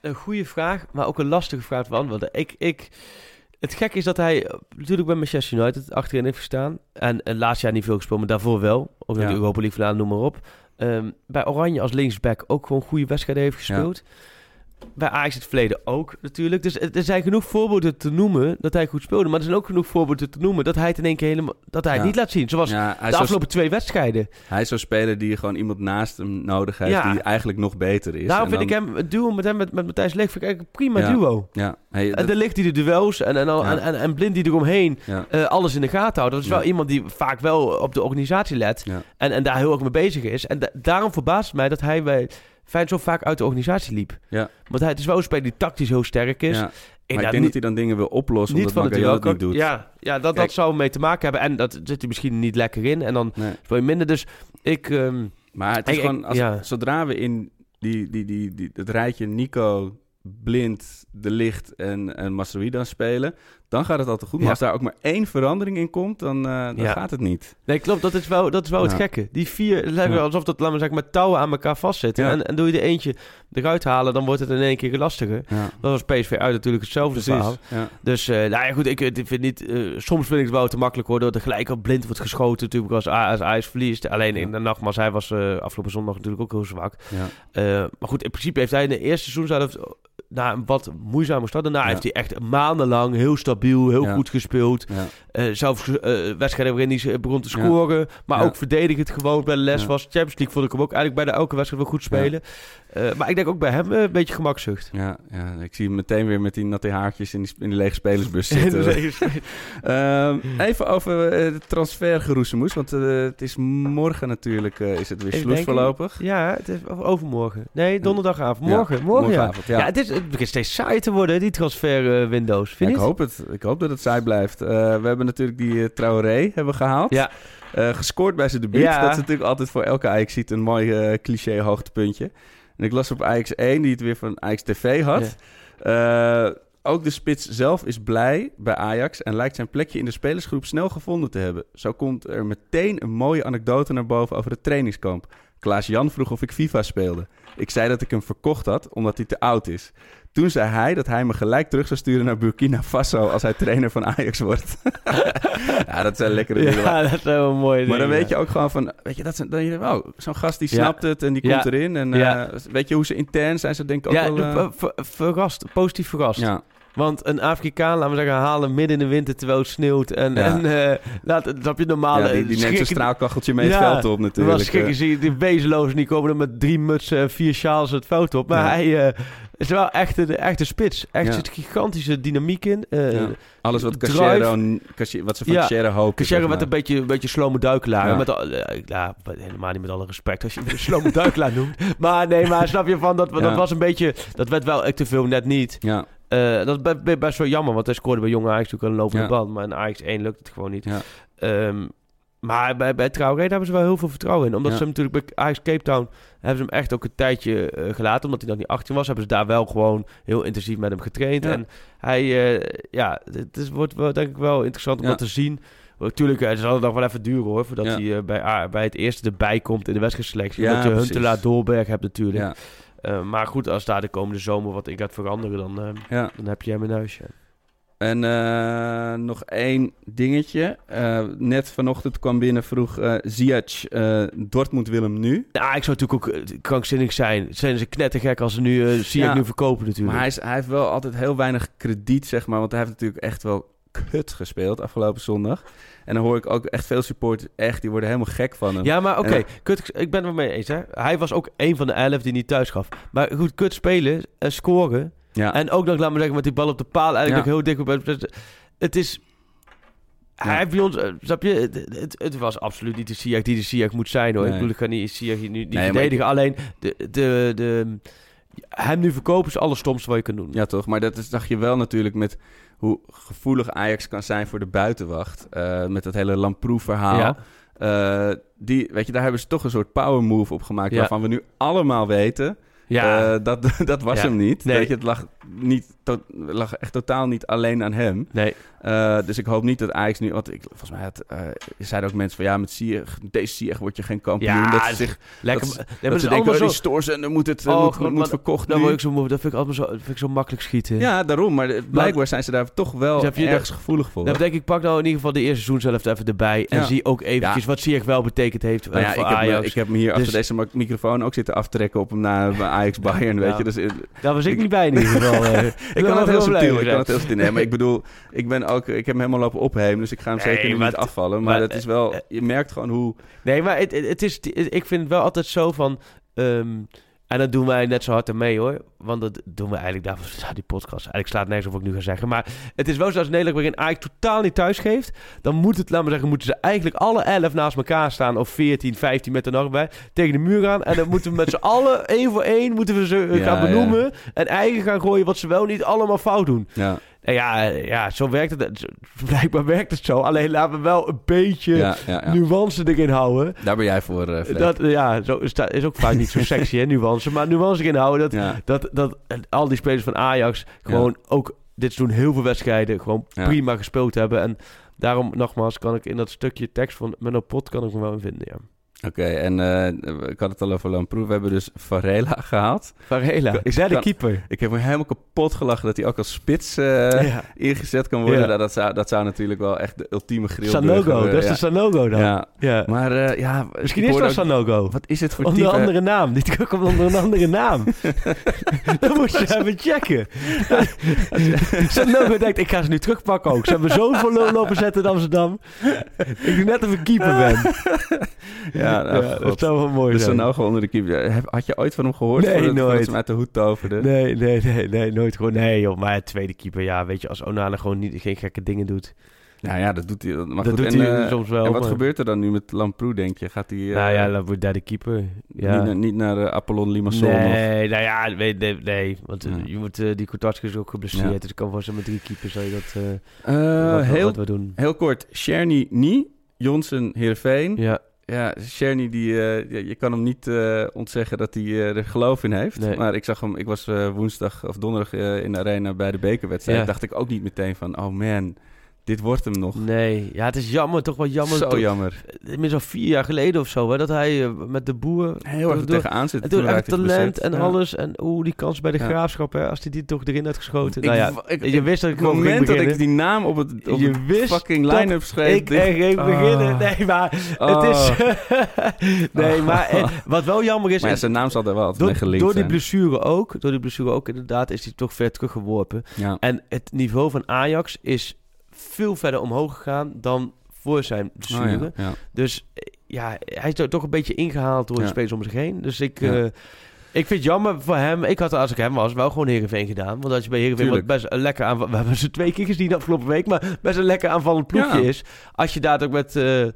een goede vraag, maar ook een lastige vraag beantwoorden. Ik, ik, het gekke is dat hij natuurlijk bij Manchester United achterin heeft gestaan. En, en laatst jaar niet veel gespeeld, maar daarvoor wel. Ook in Ja. de Europa League vandaan, noem maar op. Ehm, bij Oranje als linksback ook gewoon goede wedstrijden heeft gespeeld. Bij Ajax in het verleden ook natuurlijk. Dus er er zijn genoeg voorbeelden te noemen dat hij goed speelde. Maar er zijn ook genoeg voorbeelden te noemen dat hij het in één keer helemaal dat hij het niet laat zien. Zoals Ja, de afgelopen twee wedstrijden. hij is zo'n speler die gewoon iemand naast hem nodig heeft Ja. die eigenlijk nog beter is. Daarom En vind dan- ik hem, het duo met hem, met, met Matthijs Leeg, vind ik eigenlijk een prima duo. Ja, hey, En dan ligt hij de duels en, en, al- en, en, en blind die eromheen eh, alles in de gaten houdt. Dat is wel iemand die vaak wel op de organisatie let en, en daar heel erg mee bezig is. En da- daarom verbaast het mij dat hij bij Feyenoord zo vaak uit de organisatie liep. Ja. Want hij het is wel een speler die tactisch heel sterk is. Ja. Ik Maar ik daar denk niet, dat hij dan dingen wil oplossen niet omdat van het niet doet. Ja, ja dat, Kijk. dat zou mee te maken hebben. En dat zit hij misschien niet lekker in. En dan Nee. speel je minder. Dus ik... ehm, Maar het is Ik- gewoon, als, ja. zodra we in die, die, die, die, het rijtje Nico, Blind, De Licht en, en Masrowi dan spelen, dan gaat het altijd goed. Maar Ja. als daar ook maar één verandering in komt, dan, eh, dan Ja. gaat het niet. Nee, klopt. Dat is wel, dat is wel Ja. het gekke. Die vier, het lijkt Ja. wel alsof dat, laten we zeggen, met touwen aan elkaar vastzitten. En, en doe je er eentje eruit halen, dan wordt het in één keer lastiger. Dat was PSV uit natuurlijk hetzelfde verhaal. Ja. Dus, eh, nou ja, goed, ik, ik vind niet... eh, soms vind ik het wel te makkelijk hoor, dat er gelijk op blind wordt geschoten natuurlijk als, als Ajax verliest. Alleen in de nogmaals, hij was eh, afgelopen zondag natuurlijk ook heel zwak. Ja. Maar goed, in principe heeft hij in de eerste seizoen zelf na een wat moeizame start. Daarna heeft hij echt maandenlang heel stabiel, heel Ja. goed gespeeld. Ja. Eh, zelfs eh, wedstrijden waarin hij begon te Ja. scoren. Maar ook verdedigend gewoon bij de les was. Champions League vond ik hem ook eigenlijk bijna elke wedstrijd wel goed spelen. Eh, maar ik denk ook bij hem een beetje gemakzucht. Ja, ja, ik zie hem meteen weer met die natte haartjes in die, in die lege spelersbus zitten. Ehm, even over de transfergeroezemoes, want het is morgen natuurlijk is het weer sloes voorlopig. ja, het is overmorgen. Nee, donderdagavond. Morgen, morgen, ja. morgenavond, ja. Ja, het, is, het begint steeds saai te worden, die transfer windows. Ja, Vind ik hoop het. Ik hoop dat het saai blijft. Eh, we hebben natuurlijk die eh, Traoré hebben gehaald. Ja. Eh, gescoord bij zijn debuut. Ja. Dat is natuurlijk altijd voor elke ajax ziet een mooi cliché hoogtepuntje. En ik las op Ajax 1 die het weer van Ajax TV had. Ook de spits zelf is blij bij Ajax en lijkt zijn plekje in de spelersgroep snel gevonden te hebben. Zo komt er meteen een mooie anekdote naar boven over het trainingskamp. Klaas Jan vroeg of ik FIFA speelde. Ik zei dat ik hem verkocht had omdat hij te oud is. Toen zei hij dat hij me gelijk terug zou sturen naar Burkina Faso als hij trainer van Ajax wordt. ja, dat zijn lekkere dingen. Ja, dat is wel een mooie Maar dan weet je ook gewoon van, weet je, dat is, dan je, wow, zo'n gast die Ja. snapt het en die Ja. komt erin. En Ja. eh, weet je hoe ze intern zijn, ze denken ook Ja, wel... eh, ver- ver- verrast, positief verrast. ja, Want een Afrikaan, laten we zeggen, halen midden in de winter terwijl het sneeuwt. En, Ja. en eh, laat, snap je normaal. ja, die, die neemt zijn schrikken- straalkacheltje mee het Ja, veld op natuurlijk. schrikken eh. je die wezenlozen, die komen er met drie mutsen en vier sjaals het veld op. Maar hij eh, is wel echt een echte spits. Echt zit gigantische dynamiek in. Alles wat. Cachero, wat ze van Ja. Cachero hopen. Cachero maar. een beetje, een beetje slome duikelaar. Met al, ja, helemaal niet met alle respect als je hem een slome duikelaar noemt. Maar nee, maar snap je van, dat, dat was een beetje... Dat werd wel echt te veel, net niet. Ja, Eh, dat is be- best wel jammer, want hij scoorde bij jonge Ajax natuurlijk een lopende Ja. band. Maar in Ajax 1 lukt het gewoon niet. Ja. Ehm, maar bij, bij Traoré hebben ze wel heel veel vertrouwen in. Omdat Ja. ze hem natuurlijk bij Ajax Cape Town... hebben ze hem echt ook een tijdje eh, gelaten. Omdat hij nog niet 18 was. Hebben ze daar wel gewoon heel intensief met hem getraind. En hij... eh, ja, het is, wordt wel, denk ik wel interessant om dat te zien. Natuurlijk, het zal nog wel even duren hoor... voordat hij bij, bij het eerste erbij komt in de wedstrijdselectie. Omdat je. Huntelaar Dolberg hebt natuurlijk. Eh, maar goed, als daar de komende zomer wat ik gaat veranderen... dan, eh, ja. dan heb je hem in huis. ja. En eh, nog één dingetje. Net vanochtend kwam binnen, vroeg eh Ziyech, Dortmund wil hem nu. Ja, ik zou natuurlijk ook krankzinnig zijn. Zijn ze knettergek als ze nu uh, Ja. ik nu verkopen natuurlijk. Maar hij, is, hij heeft wel altijd heel weinig krediet, zeg maar. Want hij heeft natuurlijk echt wel kut gespeeld afgelopen zondag. En dan hoor ik ook echt veel supporters, echt, die worden helemaal gek van hem. Ja, maar oké, kut, ik ben het mee eens. Hè. Hij was ook een van de elf die niet thuis gaf. Maar goed, kut spelen en scoren Ja. En ook nog, laat me zeggen, met die bal op de paal eigenlijk Ja. nog heel dik op. Het is... Hij heeft bij ons, eh, snap je, het, het, het was absoluut niet de Ziyech die de Ziyech moet zijn hoor. Nee. Ik bedoel, ik ga niet hier nu niet Nee, maar verdedigen. Alleen, de, de, de, hem nu verkopen is alles stomste wat je kan doen. Ja, toch? Maar dat is, zag je wel natuurlijk met hoe gevoelig Ajax kan zijn voor de buitenwacht. Eh, met dat hele Lamproe-verhaal. Ja. Eh, die, weet je, daar hebben ze toch een soort power move op gemaakt. Ja. Waarvan we nu allemaal weten. Ja, eh, dat, dat was Ja. hem niet. Nee. Weet je, het lag, niet, lag echt totaal niet alleen aan hem. nee. Eh, dus ik hoop niet dat Ajax nu... Want ik, volgens mij had, eh, zeiden ook mensen van... Ja, met Ziyech, deze Ziyech word je geen kampioen. Ja, dat ze zich Lekker. dat- nee, ze denken, oh, die stoorzender moet, het, Oh, moet, God, moet maar- verkocht Dan word ik zo. Dat vind ik altijd zo, vind ik zo makkelijk schieten. Ja, daarom. Maar blijkbaar zijn ze daar toch wel Dus je ergens gevoelig voor. Dan denk ik, pak nou in ieder geval de eerste seizoen zelf even erbij. En Ja. zie ook eventjes wat Ziyech wel betekend heeft Nou ja, voor ik heb, me, Ajax. ik heb me hier achter Dus- deze mic- microfoon ook zitten aftrekken op hem naar Ajax Bayern, weet je. Dus, Daar was ik, ik- niet bij in ieder geval. eh. ik kan het heel subtiel, ik kan het heel subtiel. Nee, maar ik bedoel, ik, ben ook, ik heb hem helemaal lopen ophemen, dus ik ga hem Nee, zeker maar niet afvallen. Maar, het is wel, je merkt gewoon hoe... Nee, maar het, het, het is, ik vind het wel altijd zo van... ehm, en dat doen wij net zo hard ermee hoor. Want dat doen we eigenlijk daarvoor die podcast. Eigenlijk slaat nergens op wat ik nu ga zeggen. Maar het is wel zo als Nederland waarin Ajax totaal niet thuis geeft. Dan moet het, laten we zeggen, moeten ze eigenlijk alle elf naast elkaar staan. Of 14, 15 met er nog bij. Tegen de muur gaan. En dan moeten we met z'n allen één voor één moeten we ze eh, Ja, gaan ja. benoemen. En eigen gaan gooien wat ze wel niet allemaal fout doen. Ja, En ja, ja, zo werkt het. Blijkbaar werkt het zo. Alleen laten we wel een beetje ja, ja, ja. nuance erin houden. Daar ben jij voor, eh. Dat, ja, zo is, dat is ook vaak niet zo sexy, hè, nuance. Maar nuance erin houden, dat, dat, dat al die spelers van Ajax gewoon ook dit seizoen heel veel wedstrijden gewoon prima gespeeld hebben. En daarom, nogmaals, kan ik in dat stukje tekst van Menno Pot kan ik me wel in vinden, ja. Oké, en eh, ik had het al over Lamproe. We hebben dus Varela gehaald. Varela, Ik is hij de keeper? Ik heb me helemaal kapot gelachen dat hij ook als spits eh, ja. ingezet kan worden. Ja. Nou, dat, zou, dat zou natuurlijk wel echt de ultieme grill Sanogo, dat is de Sanogo dan. Ja. Ja, maar eh, ja... Misschien is ook- Sanogo. Wat is het voor Onder type? een andere naam. Dit komt onder een andere naam. Dan moet je even checken. Sanogo denkt, ik ga ze nu terugpakken ook. Ze hebben voor lopen zetten in Amsterdam. Ik doe net of ik keeper ben. Ja, nou, Ja, dat zou wel mooi Dus zijn. Sanogo onder de keeper. Had je ooit van hem gehoord? Nee, nooit. hem uit de hoed toverde? Nee, nee, nee, nee, nooit gewoon. Nee, joh, maar tweede keeper, ja, weet je, als Onana gewoon niet, geen gekke dingen doet. Nou ja, dat doet hij. Maar dat goed, doet en, hij eh, soms wel. En wat maar- gebeurt er dan nu met Lamproe, denk je? Gaat hij eh, Nou ja, wordt derde keeper. Ja. niet, naar- niet naar eh, Apollon Limassol? of- Nee, nou ja, nee, nee, nee want eh, Ja. je moet, eh, die Kotarski is ook geblesseerd, Ja. dus ik kan voor ze met drie keepers zou je dat, eh Eh, wat, heel, wat we doen. heel kort. Sherny Nie, Jonsen Heerenveen. Ja, Ja, Sherny, die, eh, je, kan hem niet eh, ontzeggen dat hij eh, er geloof in heeft. Nee. Maar ik zag hem, ik was woensdag of donderdag in de arena bij de bekerwedstrijd. Ja. Dacht ik ook niet meteen van, oh man, dit wordt hem nog. nee, ja, het is jammer, toch wel jammer. Zo toch- jammer. Inmiddels al vier jaar geleden of zo, hè, dat hij eh, met de boer... Heel erg er door- tegenaan zit. En toen echt talent en Ja. alles. En oeh, die kans bij de Ja. graafschap, hè, als hij die toch erin had geschoten. Ik nou ja, ik- je wist dat ik het gewoon moment dat ik die naam op het, op Je het wist fucking line-up schreef... Ik er ging Ah. beginnen. Nee, maar Oh. het is... nee, Oh. maar eh, wat wel jammer is... Maar ja, zijn naam zal er wel altijd door, gelinkt door die blessure ook, door die blessure ook inderdaad, is hij toch ver teruggeworpen. Ja. En het niveau van Ajax is veel verder omhoog gegaan dan voor zijn Oh, blessure. ja, ja. Dus eh, ja, hij is toch een beetje ingehaald door de spelers om zich heen. Dus ik, eh, ik vind het jammer voor hem. Ik had als ik hem was wel gewoon Heerenveen gedaan. Want als je bij Heerenveen wat best een lekker aanval... We hebben ze twee keer gezien afgelopen week. Maar best een lekker aanvallend ploegje is. Als je daar ook met, eh,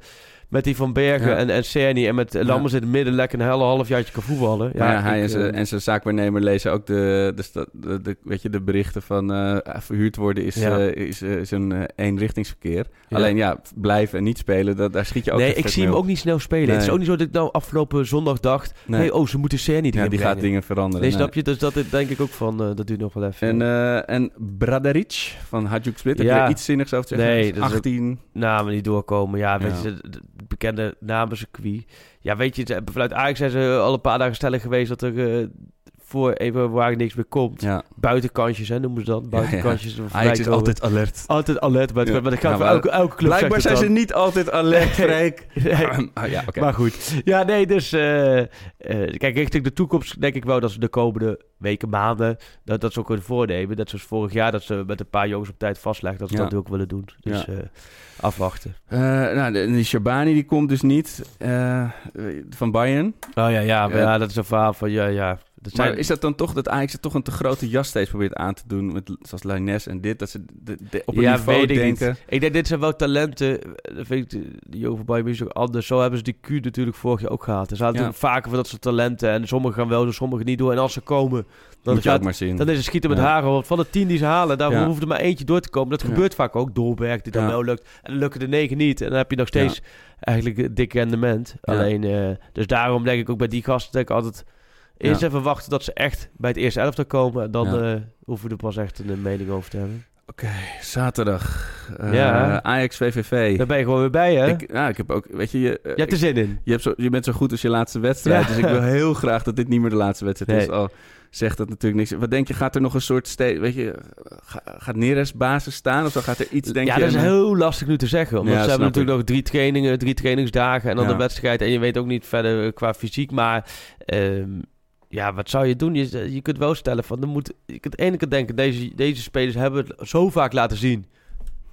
met die Van Bergen Ja. en, en Cerny en met. Lammers in het midden lekker een hele halfjaartje kan voetballen. Ja, Ja, hij ik, en zijn, eh, en zijn zaakwaarnemer lezen ook de, de, sta- de, de- weet je, de berichten van eh, verhuurd worden is, Ja. eh, is, is een eenrichtingsverkeer. Alleen ja, blijven en niet spelen, dat, daar schiet je ook nee, ik zie hem ook niet snel spelen. Nee. Het is ook niet zo dat ik nou afgelopen zondag dacht... Nee. Oh, ze moeten Cerny Ja, erin die gaat dingen veranderen. Nee, nee. snap je? Dus dat denk ik ook van, dat duurt nog wel even. En, en Bradaric van Hajduk Split, heb je iets zinnigs over te zeggen? Nee, dat is ook- 18. namen niet doorkomen. Ja, weet je, bekende namencircuit. Ja, weet je, vanuit Ajax zijn ze al een paar dagen stellig geweest dat er eh, voor even waar niks meer komt. Ja. Buitenkantjes, hè, noemen ze dat. Buitenkantjes. voorbij Ajax is altijd alert. altijd alert. Maar, Ja. maar dat gaat Ja, voor elke, elke club. Blijkbaar zijn ze niet altijd alert, Nee. Freek. dan. Ah, ja. Maar goed. Ja, nee, dus... eh, eh, kijk, richting de toekomst denk ik wel dat ze de komende weken, maanden... dat, dat ze ook kunnen voornemen. Dat zoals vorig jaar, dat ze met een paar jongens op tijd vastleggen... dat ze Ja. dat ook willen doen. Dus Ja. eh, afwachten. Nou, de, die Shabani die komt dus niet van Bayern. Oh ja, ja, maar Ja. ja, dat is een verhaal van... Ja, ja, Dat zijn, Maar is dat dan toch dat Ajax er toch een te grote jas steeds probeert aan te doen, met, zoals Lainez en dit, dat ze de, de- op een ja, niveau weet ik denken? niet. Ik denk, dit zijn wel talenten. Dat vind ik, die over Bayern München ook anders. Zo hebben ze die Q natuurlijk vorig jaar ook gehad. Er zaten natuurlijk vaker van dat soort talenten. En sommigen gaan wel, sommigen niet door. En als ze komen, dan, Moet je gaat, ook maar zien. dan is het schieten met haren. Want van de tien die ze halen, daar hoeft er maar eentje door te komen. Dat gebeurt vaak ook. Dolberg, die dan wel lukt. En dan lukken de negen niet. En dan heb je nog steeds eigenlijk een dik rendement. Alleen, eh, dus daarom denk ik ook bij die gasten denk ik altijd... Eerst Ja. even wachten tot ze echt bij het eerste elftal komen. En dan Ja. eh, hoeven we er pas echt een mening over te hebben. Oké, zaterdag. Eh, Ja. Ajax VVV. Daar ben je gewoon weer bij, hè? Ik, nou, ik heb ook, weet je, je, eh, je hebt er zin in. je, hebt zo, je bent zo goed als je laatste wedstrijd. Ja. Dus ik wil heel graag dat dit niet meer de laatste wedstrijd is. Al zegt dat natuurlijk niks. Wat denk je, gaat er nog een soort steeds, weet je, ga- gaat Neres basis staan? Of zo gaat er iets, denk ja, je? dat is heel lastig nu te zeggen. Omdat Ja, ze hebben natuurlijk nog drie trainingen, drie trainingsdagen en dan Ja. de wedstrijd. En je weet ook niet verder qua fysiek. Maar ehm, ja, wat zou je doen? Je, je kunt wel stellen van, er moet, je kunt ene kant denken, deze, deze spelers hebben het zo vaak laten zien.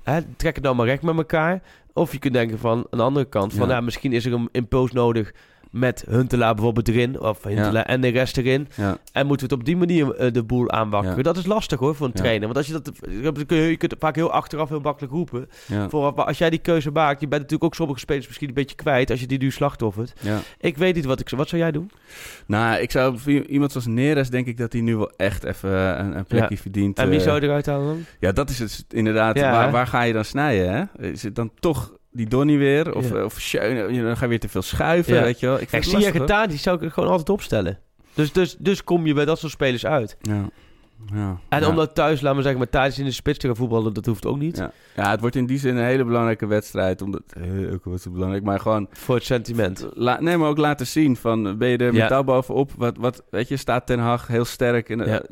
Hè, trek het nou maar recht met elkaar. Of je kunt denken van, aan de andere kant, van Ja. ja. misschien is er een impuls nodig met Huntelaar bijvoorbeeld erin. Of Huntelaar en de rest erin. Ja, En moeten we het op die manier eh, de boel aanwakkeren. Ja. Dat is lastig hoor, voor een trainer. Want als je dat, je kunt, je kunt het vaak heel achteraf heel makkelijk roepen. Vooraf, maar als jij die keuze maakt, je bent natuurlijk ook sommige spelers misschien een beetje kwijt als je die nu slachtoffert. ja. Ik weet niet wat ik Wat zou jij doen? Nou, ik zou voor iemand zoals Neres denk ik dat hij nu wel echt even een, een plekje verdient. En wie eh. zou je eruit halen dan? Ja, dat is het inderdaad. Waar, waar ga je dan snijden, hè? Is het dan toch die Donny weer? Of, Ja. of Schöne? Dan ga je weer te veel schuiven, Ja. weet je wel? Ik vind zie je gedaan, die zou ik gewoon altijd opstellen. Dus, dus, dus kom je bij dat soort spelers uit. Ja. Ja. En ja. omdat thuis, laten we zeggen, met thuis in de spits te gaan voetballen, dat hoeft ook niet. Ja. ja, het wordt in die zin een hele belangrijke wedstrijd. Omdat, eh, ook wat belangrijk, maar gewoon... Voor het sentiment. La, nee, maar ook laten zien van, ben je er bovenop? Wat, wat, weet je, staat Ten Hag heel sterk. In, Ja.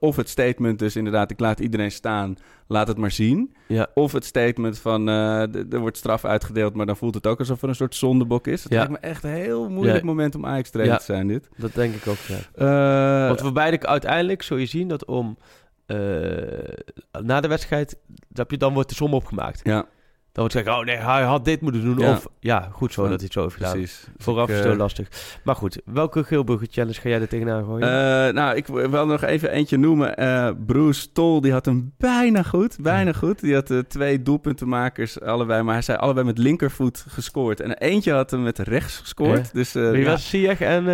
Of het statement dus inderdaad, ik laat iedereen staan, laat het maar zien. Ja. Of het statement van, eh, er wordt straf uitgedeeld, maar dan voelt het ook alsof er een soort zondebok is. Het Ja. lijkt me echt een heel moeilijk Ja. moment om Ajax trainer te zijn, dit. Dat denk ik ook, ja. Eh, Want we beide uiteindelijk zul je zien dat om... eh, na de wedstrijd, dat je, dan wordt de som opgemaakt. ja, Dan wordt gezegd, oh nee, hij had dit moeten doen. Ja. Of ja, goed zo Ja, dat hij het zo heeft gedaan. precies. Dus Vooraf ik, is het eh, heel lastig. Maar goed, welke Geelburger challenge ga jij er tegenaan gooien? Eh, nou, ik wil nog even eentje noemen. Eh, Bruce Tol, die had hem bijna goed. Bijna goed. Die had eh, twee doelpuntenmakers, allebei. Maar hij zei allebei met linkervoet gescoord. En eentje had hem met rechts gescoord. Dus, Wie ja, was Ziyech en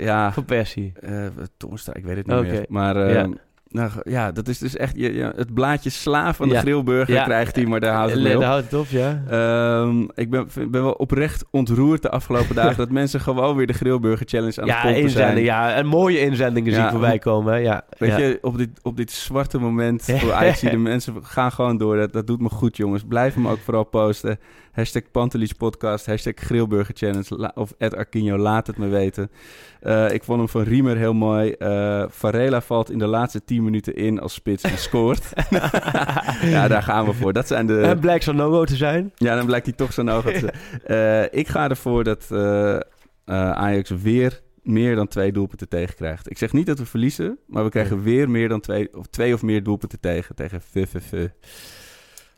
ja, Van Persie? eh Toornstra, ik weet het niet meer. Maar eh, Ja. Nou, ja, dat is dus echt... Je, je- het blaadje sla van de Ja. grillburger Ja. krijgt hij, maar daar houdt het Le- mee op. daar houdt het op, ja. Ehm, ik ben, ben wel oprecht ontroerd de afgelopen dagen... dat mensen gewoon weer de grillburger challenge aan het pompen zijn. ja. En mooie inzendingen zie ik voorbij komen, hè. Ja, Weet je, op dit, op dit zwarte moment voor Ajax, de mensen gaan gewoon door. Dat, dat doet me goed, jongens. Blijf hem ook vooral posten. Hashtag Pantelich Podcast, hashtag Grillburger Challenge of Ed Arquinho, laat het me weten. Eh, ik vond hem van Riemer heel mooi. Eh Varela valt in de laatste 10 minuten in als spits en scoort. ja, daar gaan we voor. Dat zijn de... En blijkt zo'n no te zijn. Ja, dan blijkt hij toch zo'n oog te zijn. Eh, ik ga ervoor dat Ajax weer meer dan twee doelpunten tegen krijgt. Ik zeg niet dat we verliezen, maar we krijgen weer meer dan twee of, twee of meer doelpunten tegen. Tegen VVV.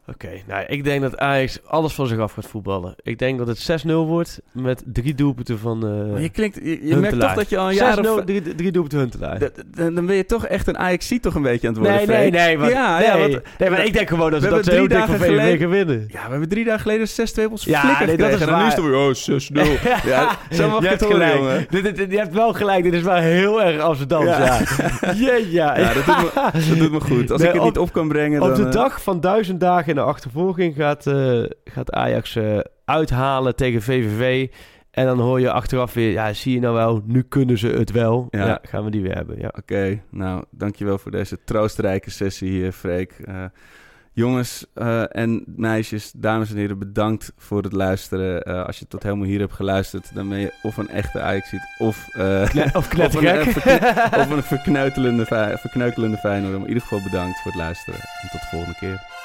Oké, nou, ik denk dat Ajax alles van zich af gaat voetballen. Ik denk dat het 6-0 wordt met drie doelpunten van eh Maar je klinkt, je, je merkt toch dat je al een jaar 6-0, of... drie, drie doelpunten Huntelaar. Dan ben je toch echt een Ajax toch een beetje aan het worden, Nee, nee, Freek. nee. Want, ja, nee, ja, want nee, maar ik denk gewoon dat we ze dat drie van dagen VVV geleden- gaan winnen. ja, we hebben drie dagen geleden 6-2 op ons Ja, flikker nee, dat gekregen. is En nu is het waar. oh, 6-0. ja, zo mag je het gelijk. jongen. Dit, dit- dit- je hebt wel gelijk. Dit is wel heel erg Amsterdams. Ja. Ja, ja. ja. Ja, dat doet me, dat goed. Als Nee, ik het niet op kan brengen, Op de eh, dag van duizend dagen in de achtervolging gaat, eh, gaat Ajax eh, uithalen tegen VVV. En dan hoor je achteraf weer, ja, zie je nou wel, nu kunnen ze het wel. Ja. Ja, gaan we die weer hebben. Ja. Oké, nou, dankjewel voor deze troostrijke sessie hier, Freek. Eh, jongens en meisjes, dames en heren, bedankt voor het luisteren. Als je tot helemaal hier hebt geluisterd, dan ben je of een echte Ajaxiet of, Kne- of of, een, of een verkneutelende, verkneutelende Feyenoord. Maar in ieder geval bedankt voor het luisteren. En tot de volgende keer.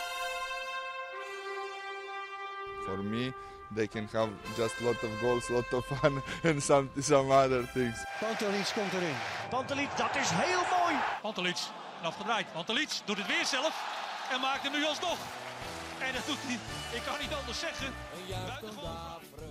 For me, they can have just a lot of goals, lot of fun, and some some other things. Pantelic komt erin. Pantelic, dat is heel mooi. Pantelic, afgedraaid. Pantelic doet het weer zelf en maakt hem nu alsnog. En dat doet hij, ik kan niet anders zeggen. Buitengewoon.